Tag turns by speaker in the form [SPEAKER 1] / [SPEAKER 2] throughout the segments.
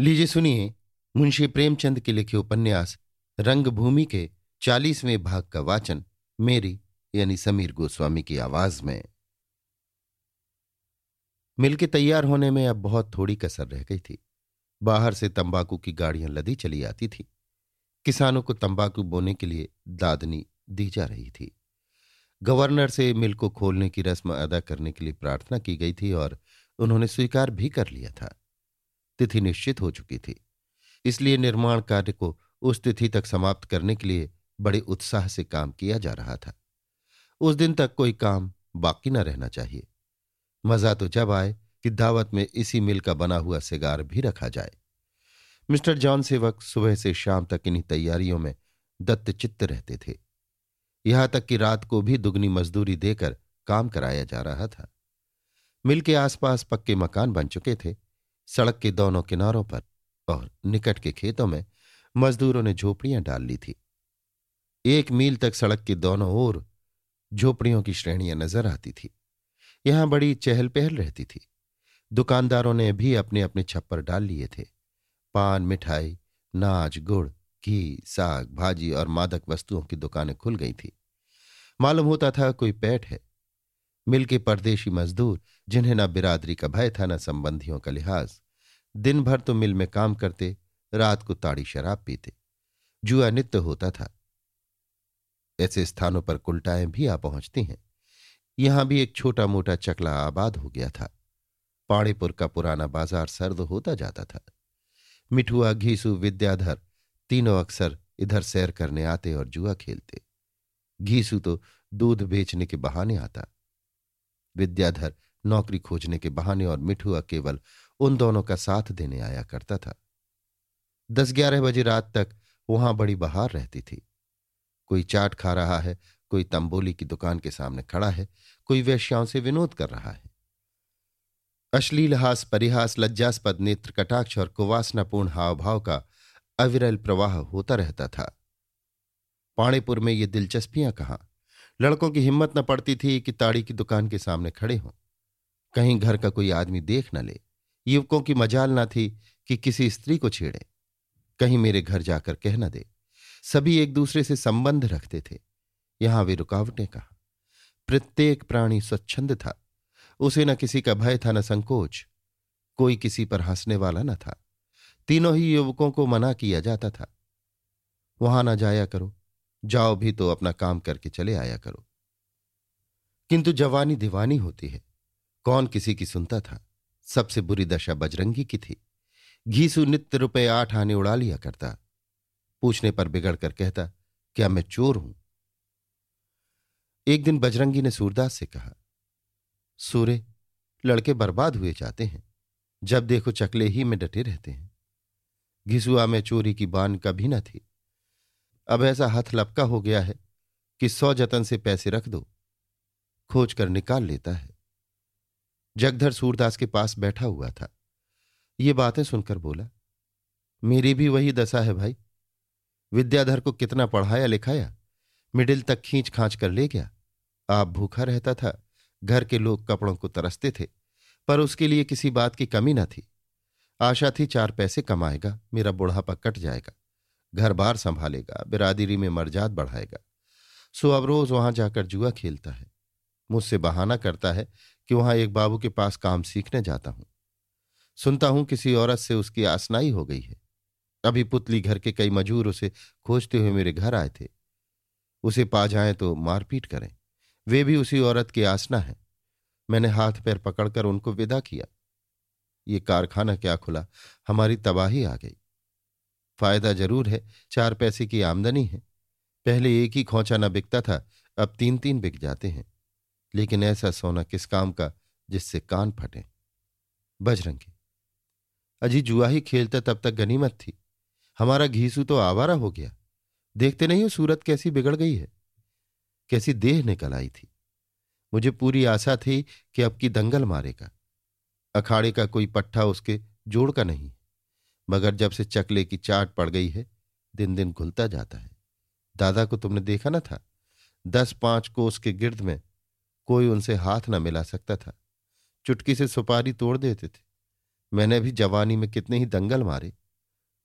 [SPEAKER 1] लीजिए सुनिए मुंशी प्रेमचंद के लिखे उपन्यास, रंगभूमि के चालीसवें भाग का वाचन, मेरी यानी समीर गोस्वामी की आवाज़ में। मिल के तैयार होने में अब बहुत थोड़ी कसर रह गई थी। बाहर से तंबाकू की गाड़ियाँ लदी चली आती थी। किसानों को तंबाकू बोने के लिए दादनी दी जा रही थी। गवर्नर से मिल को खोलने की रस्म अदा करने के लिए प्रार्थना की गई थी और उन्होंने स्वीकार भी कर लिया था। तिथि निश्चित हो चुकी थी। इसलिए निर्माण कार्य को उस तिथि तक समाप्त करने के लिए बड़े उत्साह से काम किया जा रहा था। उस दिन तक कोई काम बाकी न रहना चाहिए। मज़ा तो जब आए कि दावत में इसी मिल का बना हुआ सिगार भी रखा जाए। मिस्टर जॉन सेवक सुबह से शाम तक इन्हीं तैयारियों में दत्तचित्त रहते थे। यहाँ तक कि रात को भी दुगनी मजदूरी देकर काम कराया जा रहा था। मिल के आसपास पक्के मकान बन चुके थे। सड़क के दोनों किनारों पर और निकट के खेतों में मजदूरों ने झोपड़ियाँ डाल ली थी। एक मील तक सड़क के दोनों ओर झोपड़ियों की श्रेणियाँ नज़र आती थी। यहाँ बड़ी चहल पहल रहती थी। दुकानदारों ने भी अपने अपने छप्पर डाल लिए थे। पान, मिठाई, नाच, गुड़, घी, साग, भाजी और मादक वस्तुओं की दुकानें खुल गई थी। मालूम होता था कोई पैठ है। मिल के परदेशी मजदूर, जिन्हें न बिरादरी का भय था, न संबंधियों का लिहाज। दिन भर तो मिल में काम करते, रात को ताड़ी शराब पीते। जुआ नित्य होता था। ऐसे स्थानों पर कुलटाएँ भी आ पहुँचती हैं। यहाँ भी एक छोटा मोटा चकला आबाद हो गया था। पाणीपुर का पुराना बाज़ार सर्द होता जाता था। मिठुआ, घीसू, विद्याधर तीनों अक्सर इधर सैर करने आते और जुआ खेलते। घीसू तो दूध बेचने के बहाने आता। विद्याधर नौकरी खोजने के बहाने और मिठुआ केवल उन दोनों का साथ देने आया करता था। दस ग्यारह बजे रात तक वहाँ बड़ी बहार रहती थी। कोई चाट खा रहा है, कोई तंबोली की दुकान के सामने खड़ा है, कोई वैश्याओं से विनोद कर रहा है। अश्लील हास परिहास लज्जास्पद नेत्र कटाक्ष और कुवासनापूर्ण हावभाव का अविरल प्रवाह होता रहता था। पाणीपुर में ये दिलचस्पियाँ कहा? लड़कों की हिम्मत न पड़ती थी कि ताड़ी की दुकान के सामने खड़े हों। कहीं घर का कोई आदमी देख न ले। युवकों की मजाल ना थी कि किसी स्त्री को छेड़े। कहीं मेरे घर जाकर कह न दे। सभी एक दूसरे से संबंध रखते थे। यहाँ वे रुकावटें कहा? प्रत्येक प्राणी स्वच्छंद था। उसे न किसी का भय था, न संकोच। कोई किसी पर हंसने वाला न था। तीनों ही युवकों को मना किया जाता था। वहाँ ना जाया करो। जाओ भी तो अपना काम करके चले आया करो। किंतु जवानी दीवानी होती है। कौन किसी की सुनता था? सबसे बुरी दशा बजरंगी की थी। घीसु नित्य रुपए आठ आने उड़ा लिया करता। पूछने पर बिगड़ कर कहता, क्या मैं चोर हूँ? एक दिन बजरंगी ने सूरदास से कहा, सूर्य, लड़के बर्बाद हुए जाते हैं। जब देखो चकले ही में डटे रहते हैं। घिसुआ में चोरी की बान कभी न थी। अब ऐसा हथ लपका हो गया है कि सौ जतन से पैसे रख दो खोज कर निकाल लेता है। जगधर सूरदास के पास बैठा हुआ था। ये बातें सुनकर बोला, मेरी भी वही दशा है भाई। विद्याधर को कितना पढ़ाया लिखाया, मिडिल तक खींच खांच कर ले गया। आप भूखा रहता था, घर के लोग कपड़ों को तरसते थे, पर उसके लिए किसी बात की कमी न थी। आशा थी चार पैसे कमाएगा, मेरा बुढ़ापा कट जाएगा। घर बार संभालेगा, बिरादरी में मर्जाद बढ़ाएगा। सो अब रोज वहाँ जाकर जुआ खेलता है। मुझसे बहाना करता है कि वहाँ एक बाबू के पास काम सीखने जाता हूँ। सुनता हूँ किसी औरत से उसकी आसनाई हो गई है। अभी पुतली घर के कई मजूर उसे खोजते हुए मेरे घर आए थे। उसे पा जाएँ तो मारपीट करें। वे भी उसी औरत की आसना है। मैंने हाथ पैर पकड़कर उनको विदा किया। ये कारखाना क्या खुला? हमारी तबाही आ गई। फ़ायदा ज़रूर है, चार पैसे की आमदनी है। पहले एक ही खोचा ना बिकता था, अब तीन तीन बिक जाते हैं। लेकिन ऐसा सोना किस काम का जिससे कान फटे? बजरंगी अजी जुआ ही खेलता तब तक गनीमत थी। हमारा घीसू तो आवारा हो गया। देखते नहीं हो सूरत कैसी बिगड़ गई है? कैसी देह निकल आई थी? मुझे पूरी आशा थी कि अब की दंगल मारेगा। अखाड़े का कोई पट्टा उसके जोड़ का नहीं। मगर जब से चकले की चाट पड़ गई है दिन दिन घुलता जाता है। दादा को तुमने देखा ना था? दस पाँच कोस के गिर्द में कोई उनसे हाथ न मिला सकता था। चुटकी से सुपारी तोड़ देते थे। मैंने भी जवानी में कितने ही दंगल मारे।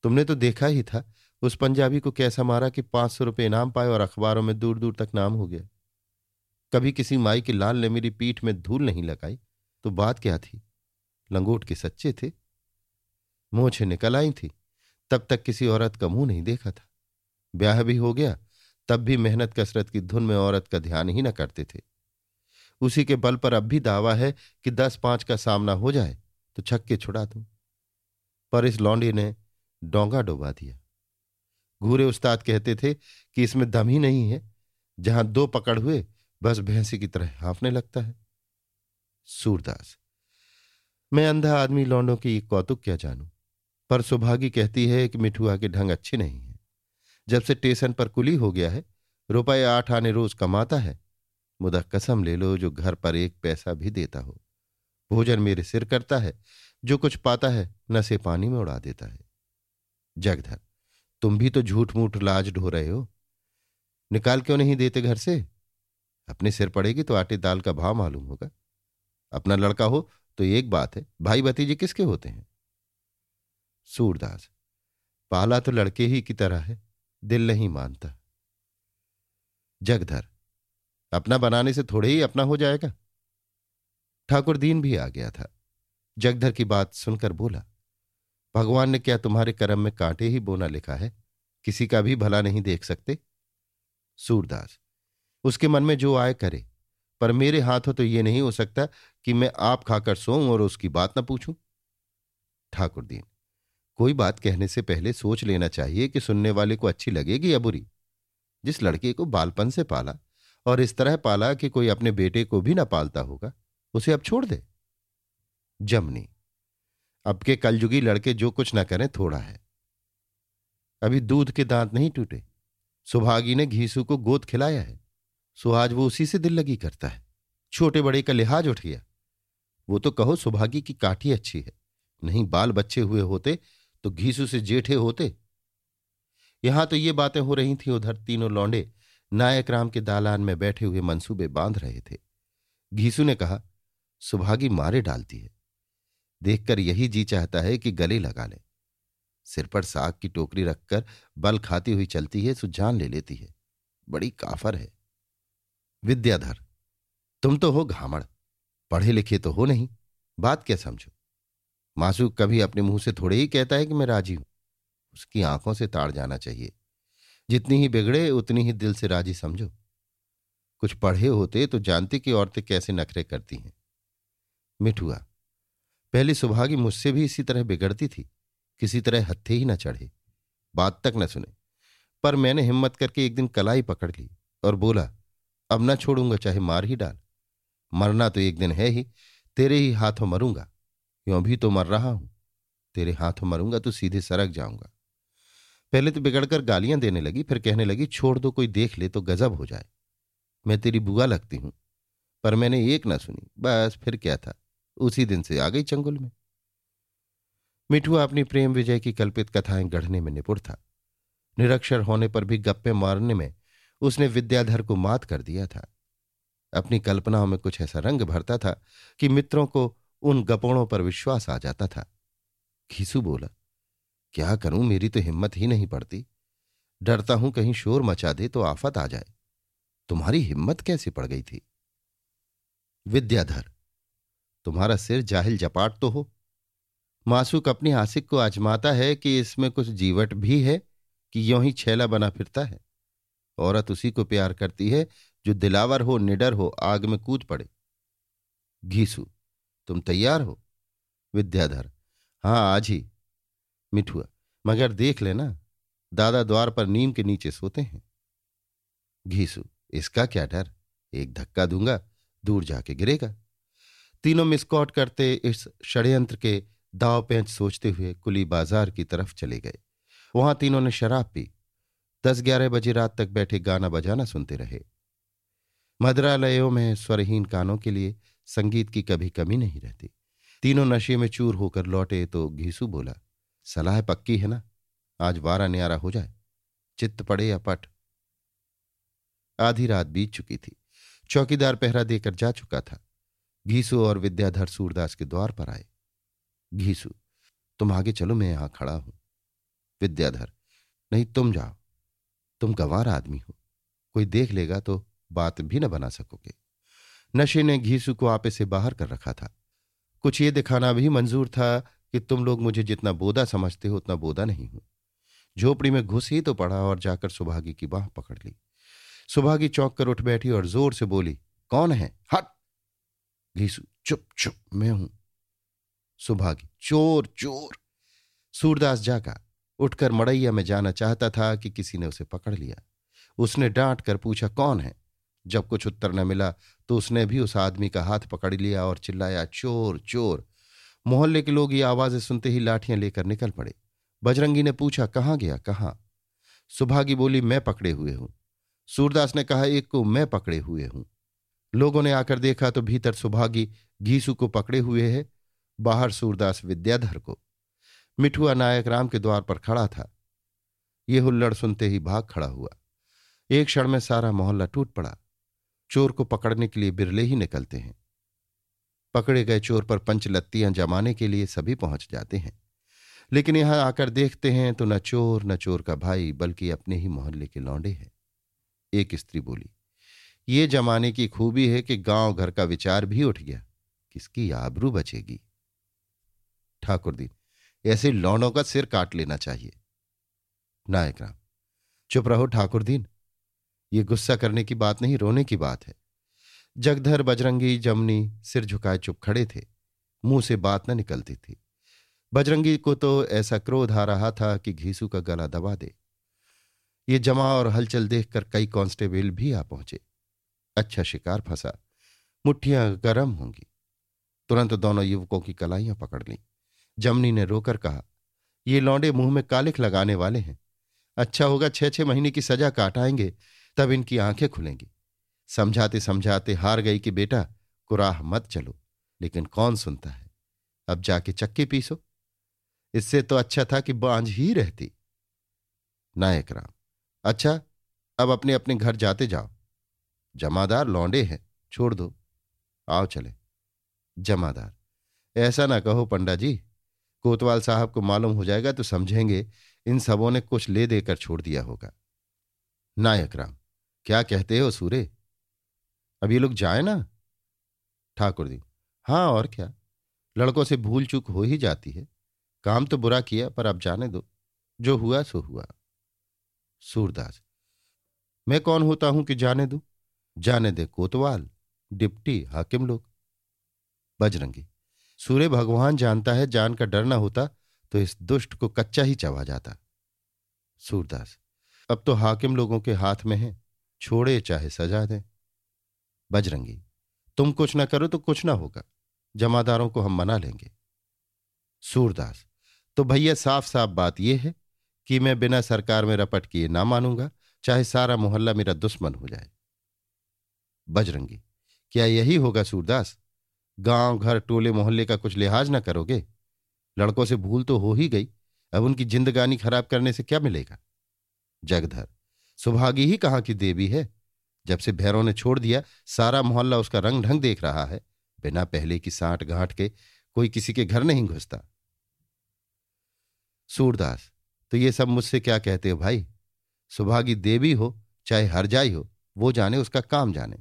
[SPEAKER 1] तुमने तो देखा ही था, उस पंजाबी को कैसा मारा कि पाँच सौ रुपये इनाम पाए और अखबारों में दूर दूर तक नाम हो गया। कभी किसी माई के लाल ने मेरी पीठ में धूल नहीं लगाई तो बात क्या थी? लंगोट के सच्चे थे। मोछे निकल आई थी। तब तक किसी औरत का मुँह नहीं देखा था। ब्याह भी हो गया, तब भी मेहनत कसरत की धुन में औरत का ध्यान ही न करते थे। उसी के बल पर अब भी दावा है कि दस पाँच का सामना हो जाए तो छक्के छुड़ा दूँ। पर इस लौंडी ने डोंगा डोबा दिया। घूरे उस्ताद कहते थे कि इसमें दम ही नहीं है, जहाँ दो पकड़ हुए, बस भैंसी की तरह हाफने लगता है। सूरदास, मैं अंधा आदमी लौंडों की कौतुक क्या जानू? पर सुभागी कहती है कि मिठुआ के ढंग अच्छे नहीं है। जब से टेशन पर कुली हो गया है रुपए आठ आने रोज कमाता है। मुदा कसम ले लो, जो घर पर एक पैसा भी देता हो। भोजन मेरे सिर करता है, जो कुछ पाता है, नशे पानी में उड़ा देता है। जगधर, तुम भी तो झूठ मूठ लाज ढो रहे हो। निकाल क्यों नहीं देते घर से? अपने सिर पड़ेगी तो आटे दाल का भाव मालूम होगा। अपना लड़का हो तो एक बात है, भाई भतीजे किसके होते हैं? सूरदास, पाला तो लड़के ही की तरह है, दिल नहीं मानता। जगधर, अपना बनाने से थोड़े ही अपना हो जाएगा। ठाकुर दीन भी आ गया था। जगधर की बात सुनकर बोला, भगवान ने क्या तुम्हारे कर्म में कांटे ही बोना लिखा है? किसी का भी भला नहीं देख सकते? सूरदास, उसके मन में जो आए करे, पर मेरे हाथों तो ये नहीं हो सकता कि मैं आप खाकर सोऊं और उसकी बात ना पूछूँ। ठाकुर दीन कोई बात कहने से पहले सोच लेना चाहिए कि सुनने वाले को अच्छी लगेगी या बुरी। जिस लड़के को बालपन से पाला और इस तरह पाला कि कोई अपने बेटे को भी ना पालता होगा, उसे अब छोड़ दे। जमनी। अब के कलयुगी लड़के जो कुछ ना करें, थोड़ा है। अभी दूध के दांत नहीं टूटे। सुभागी ने घीसू को गोद खिलाया है। सो आज वो उसी से दिल लगी करता है। छोटे बड़े का लिहाज उठ गया। वो तो कहो सुभागी की काठी अच्छी है। नहीं बाल बच्चे हुए होते तो घीसू से जेठे होते। यहाँ तो ये बातें हो रही थी, उधर तीनों लौंडे नायक राम के दालान में बैठे हुए मंसूबे बाँध रहे थे। घीसू ने कहा, सुभागी मारे डालती है। देखकर यही जी चाहता है कि गले लगा ले। सिर पर साग की टोकरी रखकर बल खाती हुई चलती है, सो जान ले लेती है। बड़ी काफर है। विद्याधर, तुम तो हो घामड़, पढ़े लिखे तो हो नहीं। बात क्या समझो? मासू कभी अपने मुँह से थोड़े ही कहता है कि मैं राज़ी हूँ। उसकी आँखों से ताड़ जाना चाहिए। जितनी ही बिगड़े, उतनी ही दिल से राज़ी समझो। कुछ पढ़े होते तो जानते कि औरतें कैसे नखरे करती हैं। मिठुआ पहली सुभागी मुझसे भी इसी तरह बिगड़ती थी। किसी तरह हत्थे ही न चढ़े। बात तक न सुने। पर मैंने हिम्मत करके एक दिन कलाई पकड़ ली और बोला, अब न छोड़ूँगा, चाहे मार ही डाल। मरना तो एक दिन है ही। तेरे ही हाथों मरूँगा। क्यों भी तो मर रहा हूँ। तेरे हाथों मरूँगा तो सीधे सरक जाऊँगा। पहले तो बिगड़कर गालियाँ देने लगी, फिर कहने लगी, छोड़ दो, कोई देख ले तो गजब हो जाए। मैं तेरी बुआ लगती हूँ, पर मैंने एक ना सुनी, बस फिर क्या था? उसी दिन से आ गई चंगुल में। मिठुआ अपनी प्रेम विजय की कल्पित कथाएँ गढ़ने में निपुण था। निरक्षर होने पर भी गप्पे मारने में उसने विद्याधर को मात कर दिया था। अपनी कल्पनाओं में कुछ ऐसा रंग भरता था कि मित्रों को उन गपोड़ों पर विश्वास आ जाता था। खीसू बोला, क्या करूँ? मेरी तो हिम्मत ही नहीं पड़ती। डरता हूँ कहीं शोर मचा दे तो आफत आ जाए। तुम्हारी हिम्मत कैसे पड़ गई थी? विद्याधर, तुम्हारा सिर जाहिल जपाट तो हो। मासूक अपनी आसिक को आजमाता है कि इसमें कुछ जीवट भी है कि यों ही छेला बना फिरता है। औरत उसी को प्यार करती है जो दिलावर हो, निडर हो, आग में कूद पड़े। घीसू तुम तैयार हो? विद्याधर। हाँ आज ही। मिठुआ, मगर देख लेना, दादा द्वार पर नीम के नीचे सोते हैं। घीसू, इसका क्या डर? एक धक्का दूँगा, दूर जाके गिरेगा। तीनों मिसकॉट करते इस षड्यंत्र के दाव पेंच सोचते हुए कुली बाज़ार की तरफ़ चले गए। वहाँ तीनों ने शराब पी। दस ग्यारह बजे रात तक बैठे गाना बजाना सुनते रहे। मदरालयों में स्वरहीन कानों के लिए संगीत की कभी कमी नहीं रहती। तीनों नशे में चूर होकर लौटे तो घीसू बोला, सलाह पक्की है ना? आज वारा न्यारा हो जाए। चित्त पड़े या पट? आधी रात बीत चुकी थी। चौकीदार पहरा देकर जा चुका था। घीसू और विद्याधर सूरदास के द्वार पर आए। घीसू, तुम आगे चलो, मैं यहाँ खड़ा हूँ। विद्याधर, नहीं तुम जाओ। तुम गंवार आदमी हो। कोई देख लेगा तो बात भी न बना सकोगे। नशे ने घीसू को आपे से बाहर कर रखा था। कुछ ये दिखाना भी मंजूर था कि तुम लोग मुझे जितना बोदा समझते हो, उतना बोदा नहीं हूँ। झोपड़ी में घुस ही तो पड़ा और जाकर सुभागी की बाह पकड़ ली। सुभागी चौंक कर उठ बैठी और ज़ोर से बोली, कौन है? हट! घीसू, चुप चुप, मैं हूँ। सुभागी, चोर चोर! सूरदास जागा। उठकर मड़ैया में जाना चाहता था कि किसी ने उसे पकड़ लिया। उसने डांट कर पूछा, कौन है? जब कुछ उत्तर न मिला तो उसने भी उस आदमी का हाथ पकड़ लिया और चिल्लाया, चोर चोर! मोहल्ले के लोग ये आवाज़ें सुनते ही लाठियाँ लेकर निकल पड़े। बजरंगी ने पूछा, कहाँ गया, कहाँ? सुभागी बोली, मैं पकड़े हुए हूँ। सूरदास ने कहा, एक को मैं पकड़े हुए हूँ। लोगों ने आकर देखा तो भीतर सुभागी घीसू को पकड़े हुए है, बाहर सूरदास विद्याधर को। मिठुआ नायक राम के द्वार पर खड़ा था। ये हुल्लड़ सुनते ही भाग खड़ा हुआ। एक क्षण में सारा मोहल्ला टूट पड़ा। चोर को पकड़ने के लिए बिरले ही निकलते हैं। पकड़े गए चोर पर पंचलत्तियाँ जमाने के लिए सभी पहुँच जाते हैं। लेकिन यहाँ आकर देखते हैं तो न चोर न चोर का भाई, बल्कि अपने ही मोहल्ले के लौंडे हैं। एक स्त्री बोली, ये जमाने की खूबी है कि गाँव घर का विचार भी उठ गया। किसकी आबरू बचेगी? ठाकुर दीन ऐसे लौंडों का सिर काट लेना चाहिए। नायक राम, चुप रहो ठाकुर दीन। ये गुस्सा करने की बात नहीं, रोने की बात है। जगधर, बजरंगी, जमनी, सिर झुकाए चुप खड़े थे। मुँह से बात न निकलती थी। बजरंगी को तो ऐसा क्रोध आ रहा था कि घीसू का गला दबा दे। ये जमा और हलचल देखकर कई कांस्टेबल भी आ पहुँचे। अच्छा शिकार फंसा। मुठ्ठियाँ गर्म होंगी। तुरंत दोनों युवकों की कलाइयाँ पकड़ लीं। जमनी ने रोकर कहा, ये लौंडे मुँह में कालिख लगाने वाले हैं। अच्छा होगा छह छह महीने की सजा काटाएँगे तब इनकी आँखें खुलेंगी। समझाते समझाते हार गई कि बेटा, कुराह मत चलो, लेकिन कौन सुनता है? अब जाके चक्के पीसो। इससे तो अच्छा था कि बांझ ही रहती। नायक राम अच्छा अब अपने अपने घर जाते जाओ। जमादार लौंडे हैं, छोड़ दो। आओ चले। जमादार। ऐसा ना कहो पंडा जी कोतवाल साहब को मालूम हो जाएगा तो समझेंगे, इन सबों ने कुछ ले देकर छोड़ दिया होगा। नायक राम क्या कहते हो सूरे अब ये लोग जाए ना? ठाकुर जी हाँ और क्या? लड़कों से भूल चूक हो ही जाती है। काम तो बुरा किया, पर अब जाने दो। जो हुआ, सो हुआ। सूरदास, मैं कौन होता हूँ कि जाने दू? जाने दे कोतवाल, डिप्टी, हाकिम लोग। बजरंगी, सूर्य भगवान जानता है, जान का डर ना होता तो इस दुष्ट को कच्चा ही चबा जाता। सूरदास, अब तो हाकिम लोगों के हाथ में है। छोड़े, चाहे सजा दे। बजरंगी, तुम कुछ ना करो तो कुछ ना होगा। जमादारों को हम मना लेंगे। सूरदास तो भैया साफ़ साफ़ बात यह है कि मैं बिना सरकार में रपट किए ना मानूँगा, चाहे सारा मोहल्ला मेरा दुश्मन हो जाए। बजरंगी, क्या यही होगा सूरदास? गाँव, घर, टोले, मोहल्ले का कुछ लिहाज ना करोगे? लड़कों से भूल तो हो ही गई, अब उनकी जिंदगानी खराब करने से क्या मिलेगा? जगधर सुभागी ही कहाँ की देवी है? जब से भैरों ने छोड़ दिया, सारा मोहल्ला उसका रंग ढंग देख रहा है। बिना पहले की साठ गांठ के कोई किसी के घर नहीं घुसता। सूरदास तो ये सब मुझसे क्या कहते हो भाई? सुभागी देवी हो, चाहे हरजाई हो, वो जाने उसका काम जाने।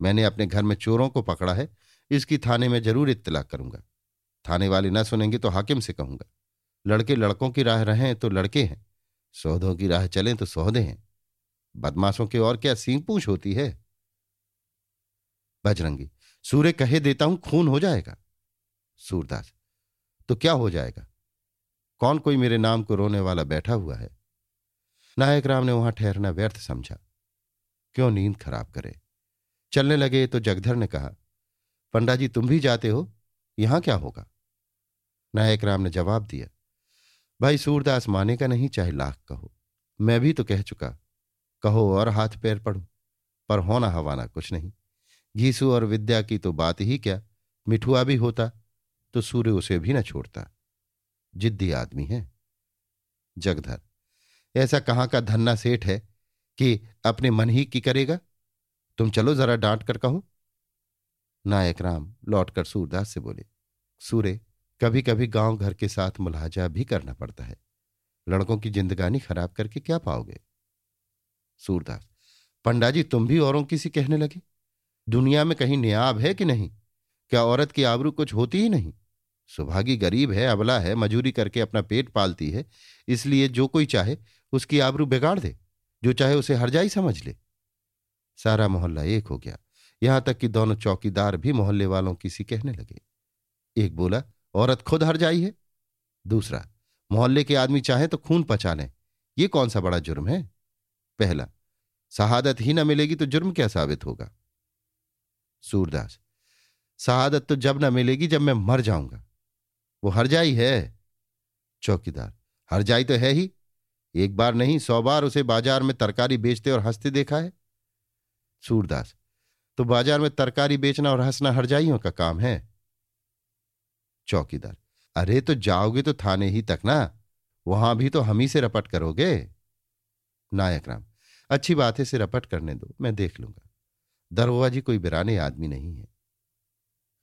[SPEAKER 1] मैंने अपने घर में चोरों को पकड़ा है, इसकी थाने में ज़रूर इत्तला करूँगा। थाने वाले ना सुनेंगे तो हाकिम से कहूँगा। लड़के लड़कों की राह रहें तो लड़के हैं, सौदों की राह चलें तो सौदे हैं। बदमाशों के और क्या सींग पूछ होती है? बजरंगी, सूर्य कहे देता हूँ, खून हो जाएगा। सूरदास तो क्या हो जाएगा? कौन कोई मेरे नाम को रोने वाला बैठा हुआ है? नायक राम ने वहाँ ठहरना व्यर्थ समझा। क्यों नींद खराब करे? चलने लगे तो जगधर ने कहा पंडा जी तुम भी जाते हो, यहाँ क्या होगा? नायक राम ने जवाब दिया, भाई सूरदास माने का नहीं चाहे लाख कहो। मैं भी तो कह चुका कहो और हाथ पैर पढ़ू, पर होना हवाना, कुछ नहीं। घीसू और विद्या की तो बात ही क्या, मिठुआ भी होता तो सूर्य उसे भी न छोड़ता। जिद्दी आदमी है। जगधर, ऐसा कहाँ का धन्ना सेठ है कि अपने मन ही की करेगा? तुम चलो जरा डांट कर कहो। नायक राम लौटकर सूरदास से बोले, सूर्य कभी कभी गाँव घर के साथ मुलाजा भी करना पड़ता है। लड़कों की जिंदगानी खराब करके क्या पाओगे? सूरदास। पंडा जी तुम भी औरों की सी कहने लगे? दुनिया में कहीं नियाब है कि नहीं? क्या औरत की आबरू कुछ होती ही नहीं? सुभागी गरीब है, अबला है, मजूरी करके अपना पेट पालती है, इसलिए जो कोई चाहे, उसकी आबरू बिगाड़ दे। जो चाहे उसे हरजाई समझ ले। सारा मोहल्ला एक हो गया। यहाँ तक कि दोनों चौकीदार भी मोहल्ले वालों की सी कहने लगे। एक बोला, औरत खुद हर जाई है? दूसरा, मोहल्ले के आदमी चाहे तो खून पचा लें। ये कौन सा बड़ा जुर्म है? पहला, शहादत ही ना मिलेगी तो जुर्म क्या साबित होगा? सूरदास, शहादत तो जब ना मिलेगी जब मैं मर जाऊँगा। वो हर हरजाई है? चौकीदार, हर हरजाई तो है ही। एक बार नहीं, सौ बार उसे बाज़ार में तरकारी बेचते और हँसते देखा है। सूरदास तो बाज़ार में तरकारी बेचना और हंसना हरजाइयों का काम है। चौकीदार, अरे तो जाओगे तो थाने ही तक ना? वहाँ भी तो हम ही से रपट करोगे। नायक राम अच्छी बात है से रपट करने दो, मैं देख लूँगा। दरोगा जी कोई बिराने आदमी नहीं है।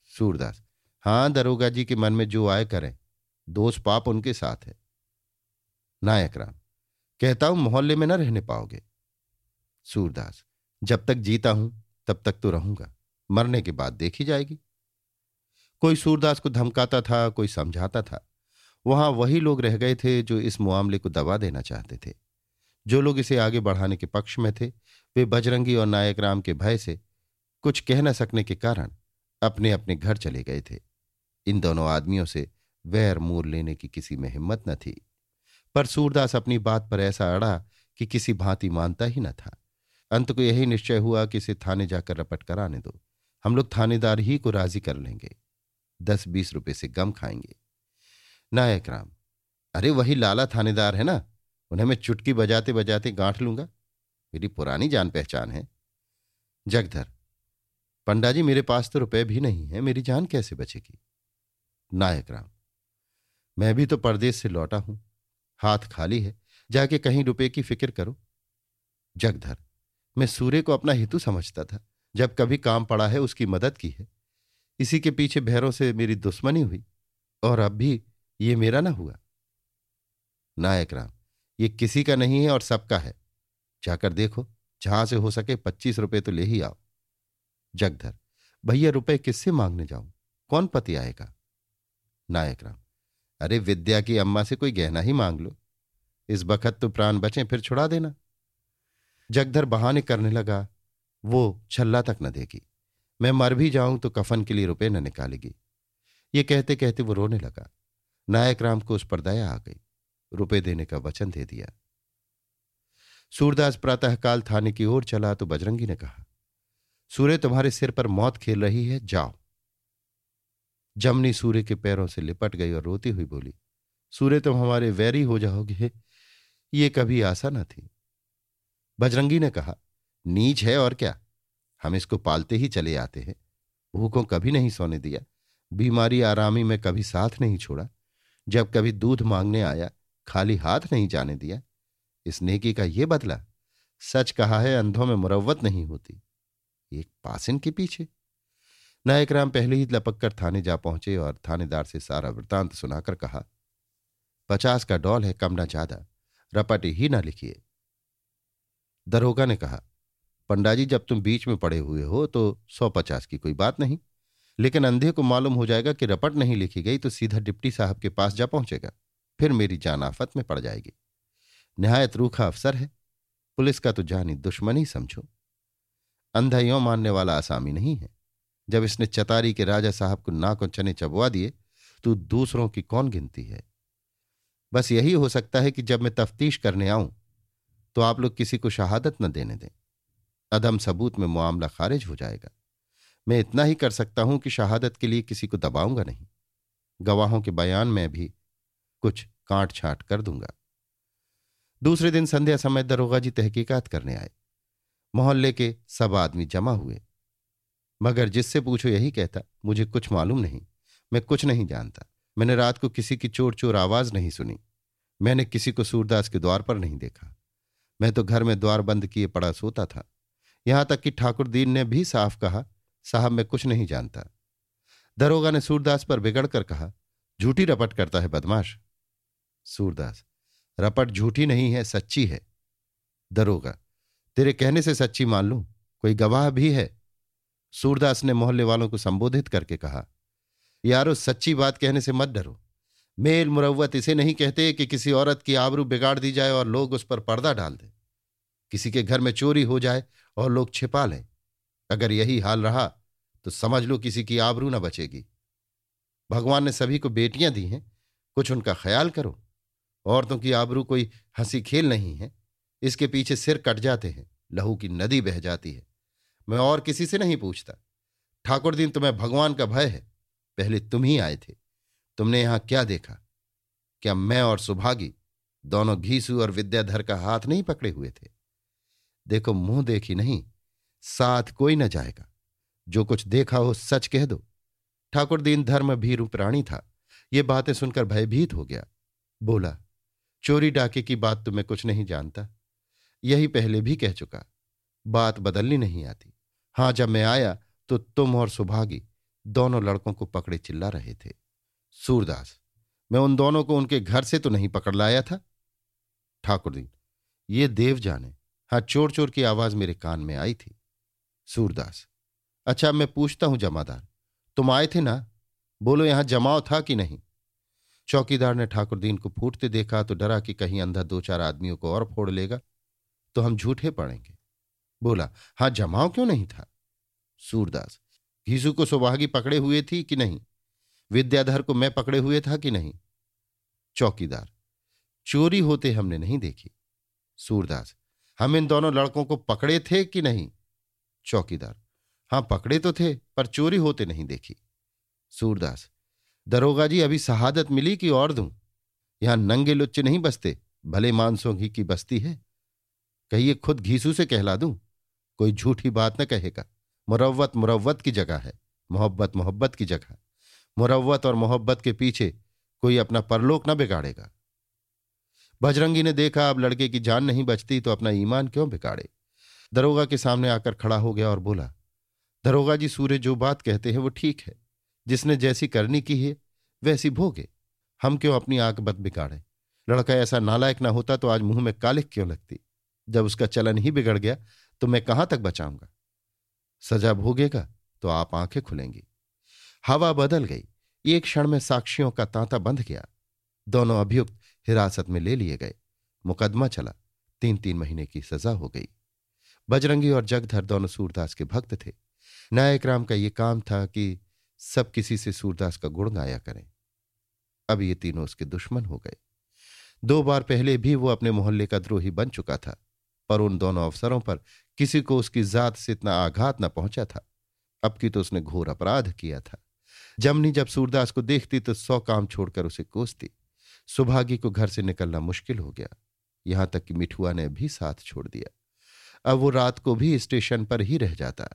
[SPEAKER 1] सूरदास, हाँ दरोगा जी के मन में जो आए करें, दोष पाप उनके साथ है। नायक राम, कहता हूँ मोहल्ले में न रहने पाओगे। सूरदास, जब तक जीता हूँ, तब तक तो रहूँगा, मरने के बाद देखी जाएगी। कोई सूरदास को धमकाता था, कोई समझाता था, वहाँ वही लोग रह गए थे जो इस मामले को दबा देना चाहते थे। जो लोग इसे आगे बढ़ाने के पक्ष में थे, वे बजरंगी और नायक राम के भय से कुछ कह न सकने के कारण अपने अपने घर चले गए थे। इन दोनों आदमियों से वैर मूर लेने की किसी में हिम्मत न थी। पर सूरदास अपनी बात पर ऐसा अड़ा कि किसी भांति मानता ही न था। अंत को यही निश्चय हुआ कि इसे थाने जाकर रपट कराने दो। हम लोग थानेदार ही को राज़ी कर लेंगे। दस बीस रुपए से गम खाएँगे। नायक राम, अरे वही लाला थानेदार है ना? उन्हें मैं चुटकी बजाते बजाते गांठ लूँगा। मेरी पुरानी जान पहचान है। जगधर पंडा जी मेरे पास तो रुपए भी नहीं है, मेरी जान कैसे बचेगी? नायक राम, मैं भी तो परदेश से लौटा हूँ। हाथ खाली है, जाके कहीं रुपए की फ़िक्र करो। जगधर, मैं सूर्य को अपना हेतु समझता था। जब कभी काम पड़ा है, उसकी मदद की है। इसी के पीछे भैरों से मेरी दुश्मनी हुई, और अब भी ये मेरा ना हुआ। नायक राम ये किसी का नहीं है और सबका है। जाकर देखो, जहाँ से हो सके पच्चीस रुपए तो ले ही आओ। जगधर, भैया रुपए किससे मांगने जाऊँ? कौन पति आएगा? नायक राम, अरे विद्या की अम्मा से कोई गहना ही मांग लो। इस बखत तो प्राण बचे, फिर छुड़ा देना। जगधर बहाने करने लगा, वो छल्ला तक न देगी। मैं मर भी जाऊँ तो कफन के लिए रुपए न निकालेगी। ये कहते कहते वो रोने लगा। नायक राम को उस पर दया आ गई। रुपए देने का वचन दे दिया। सूरदास प्रातःकाल थाने की ओर चला तो बजरंगी ने कहा, सूर्य तुम्हारे सिर पर मौत खेल रही है, जाओ। जमनी सूर्य के पैरों से लिपट गई और रोती हुई बोली, सूर्य तुम हमारे वैरी हो जाओगे, ये कभी आशा न थी। बजरंगी ने कहा, नीच है और क्या? हम इसको पालते ही चले आते हैं। भूखों कभी नहीं सोने दिया, बीमारी आरामी में कभी साथ नहीं छोड़ा। जब कभी दूध मांगने आया खाली हाथ नहीं जाने दिया। इस नेकी का ये बदला, सच कहा है, अंधों में मुरवत नहीं होती। एक पासिन के पीछे। नायक राम पहले ही लपक कर थाने जा पहुँचे और थानेदार से सारा वृतांत सुनाकर कहा, पचास का डॉल है, कम ना ज़्यादा। रपट ही ना लिखिए। दरोगा ने कहा पंडा जी जब तुम बीच में पड़े हुए हो तो सौ पचास की कोई बात नहीं। लेकिन अंधे को मालूम हो जाएगा कि रपट नहीं लिखी गई तो सीधा डिप्टी साहब के पास जा पहुंचेगा। फिर मेरी जान आफत में पड़ जाएगी। निहायत रूखा अफसर है। पुलिस का तो जानी दुश्मन ही समझो। अंधा यो मानने वाला आसामी नहीं है। जब इसने चतारी के राजा साहब को नाक चने चबवा दिए तो दूसरों की कौन गिनती है? बस यही हो सकता है कि जब मैं तफ्तीश करने आऊँ तो आप लोग किसी को शहादत न देने दें। अदम सबूत में मामला खारिज हो जाएगा। मैं इतना ही कर सकता हूँ कि शहादत के लिए किसी को दबाऊँगा नहीं। गवाहों के बयान में भी कुछ काट छाट कर दूँगा। दूसरे दिन संध्या समय दरोगा जी तहकीकात करने आए। मोहल्ले के सब आदमी जमा हुए। मगर जिससे पूछो यही कहता, मुझे कुछ मालूम नहीं, मैं कुछ नहीं जानता। मैंने रात को किसी की चोर चोर आवाज़ नहीं सुनी। मैंने किसी को सूरदास के द्वार पर नहीं देखा। मैं तो घर में द्वार बंद किए पड़ा सोता था। यहाँ तक कि ठाकुर दीन ने भी साफ़ कहा, साहब, मैं कुछ नहीं जानता। दरोगा ने सूरदास पर बिगड़ कर कहा, झूठी रपट करता है बदमाश। सूरदास, रपट झूठी नहीं है, सच्ची है। दरोगा, तेरे कहने से सच्ची मान लू, कोई गवाह भी है? सूरदास ने मोहल्ले वालों को संबोधित करके कहा, यारो, सच्ची बात कहने से मत डरो। मेल मुरवत इसे नहीं कहते कि किसी औरत की आबरू बिगाड़ दी जाए और लोग उस पर पर्दा डाल दें। किसी के घर में चोरी हो जाए और लोग छिपा लें। अगर यही हाल रहा तो समझ लो किसी की आबरू न बचेगी। भगवान ने सभी को बेटियाँ दी हैं, कुछ उनका ख्याल करो। औरतों की आबरू कोई हँसी खेल नहीं है। इसके पीछे सिर कट जाते हैं, लहू की नदी बह जाती है। मैं और किसी से नहीं पूछता। ठाकुर दिन तुम्हें भगवान का भय है। पहले तुम ही आए थे। तुमने यहाँ क्या देखा? क्या मैं और सुभागी दोनों घीसू और विद्याधर का हाथ नहीं पकड़े हुए थे? देखो, मुँह देखी नहीं, साथ कोई न जाएगा। जो कुछ देखा हो सच कह दो। ठाकुर दीन धर्म भीरु प्राणी था। ये बातें सुनकर भयभीत हो गया। बोला चोरी डाके की बात तो मैं कुछ नहीं जानता। यही पहले भी कह चुका। बात बदलनी नहीं आती। हाँ, जब मैं आया तो तुम और सुभागी दोनों लड़कों को पकड़े चिल्ला रहे थे। सूरदास, मैं उन दोनों को उनके घर से तो नहीं पकड़ लाया था। ठाकुर ठाकुरदीन ये देव जाने। हाँ चोर चोर की आवाज़ मेरे कान में आई थी। सूरदास अच्छा मैं पूछता हूँ जमादार, तुम आए थे ना? बोलो, यहाँ जमाव था कि नहीं? चौकीदार ने ठाकुरदीन को फूटते देखा तो डरा कि कहीं अंधा दो चार आदमियों को और फोड़ लेगा तो हम झूठे पड़ेंगे। बोला, हाँ, जमाव क्यों नहीं था? सूरदास, घीसू को सुभागी पकड़े हुए थी कि नहीं? विद्याधर को मैं पकड़े हुए था कि नहीं? चौकीदार, चोरी होते हमने नहीं देखी। सूरदास, हम इन दोनों लड़कों को पकड़े थे कि नहीं? चौकीदार, हाँ, पकड़े तो थे, पर चोरी होते नहीं देखी। सूरदास दरोगा जी, अभी शहादत मिली कि और दूँ? यहाँ नंगे लुच्चे नहीं बसते, भले मानसों घी की बस्ती है। कहिए, खुद घीसू से कहला दूँ? कोई झूठी बात न कहेगा। मुरवत मुरवत की जगह है, मोहब्बत मोहब्बत की जगह। मुरवत और मोहब्बत के पीछे कोई अपना परलोक न बिगाड़ेगा। बजरंगी ने देखा, अब लड़के की जान नहीं बचती तो अपना ईमान क्यों बिगाड़े? दरोगा के सामने आकर खड़ा हो गया और बोला, दरोगा जी सूर्य जो बात कहते हैं, वो ठीक है। जिसने जैसी करनी की है, वैसी भोगे। हम क्यों अपनी आँख बद बिगाड़े? लड़का ऐसा नालायक ना होता तो आज मुँह में कालिक क्यों लगती? जब उसका चलन ही बिगड़ गया तो मैं कहाँ तक बचाऊँगा? सजा भोगेगा तो आप आँखें खुलेंगी। हवा बदल गई। एक क्षण में साक्षियों का तांता बंध गया। दोनों अभियुक्त हिरासत में ले लिए गए। मुकदमा चला। तीन तीन महीने की सजा हो गई। बजरंगी और जगधर दोनों सूरदास के भक्त थे। नायक राम का ये काम था कि सब किसी से सूरदास का गुण गाया करें। अब ये तीनों उसके दुश्मन हो गए। दो बार पहले भी वो अपने मोहल्ले का द्रोही बन चुका था, पर उन दोनों अवसरों पर किसी को उसकी जात से इतना आघात न पहुँचा था। अब की तो उसने घोर अपराध किया था। जमनी जब सूरदास को देखती तो सौ काम छोड़कर उसे कोसती। सुभागी को घर से निकलना मुश्किल हो गया। यहाँ तक कि मिठुआ ने भी साथ छोड़ दिया। अब वो रात को भी स्टेशन पर ही रह जाता।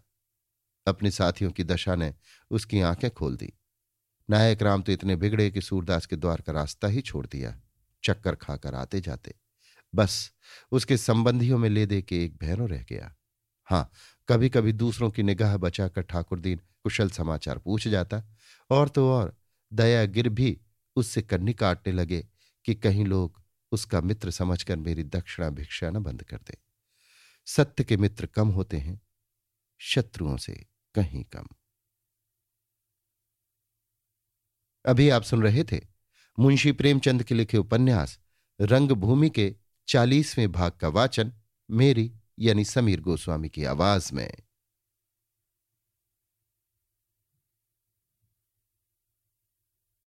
[SPEAKER 1] अपने साथियों की दशा ने उसकी आँखें खोल दी। नायक राम तो इतने बिगड़े कि सूरदास के द्वार का रास्ता ही छोड़ दिया, चक्कर खाकर आते जाते। बस, उसके संबंधियों में ले दे के एक भैरों रह गया। हाँ कभी कभी दूसरों की निगाह बचाकर ठाकुर दीन कुशल समाचार पूछ जाता, और तो और दया गिर भी उससे कन्नी काटने लगे कि कहीं लोग उसका मित्र समझकर मेरी दक्षिणा भिक्षा न बंद कर दे। सत्य के मित्र कम होते हैं, शत्रुओं से। कहीं कम। अभी आप सुन रहे थे मुंशी प्रेमचंद के लिखे उपन्यास, रंगभूमि के चालीसवें भाग का वाचन, मेरी यानी समीर गोस्वामी की आवाज़ में।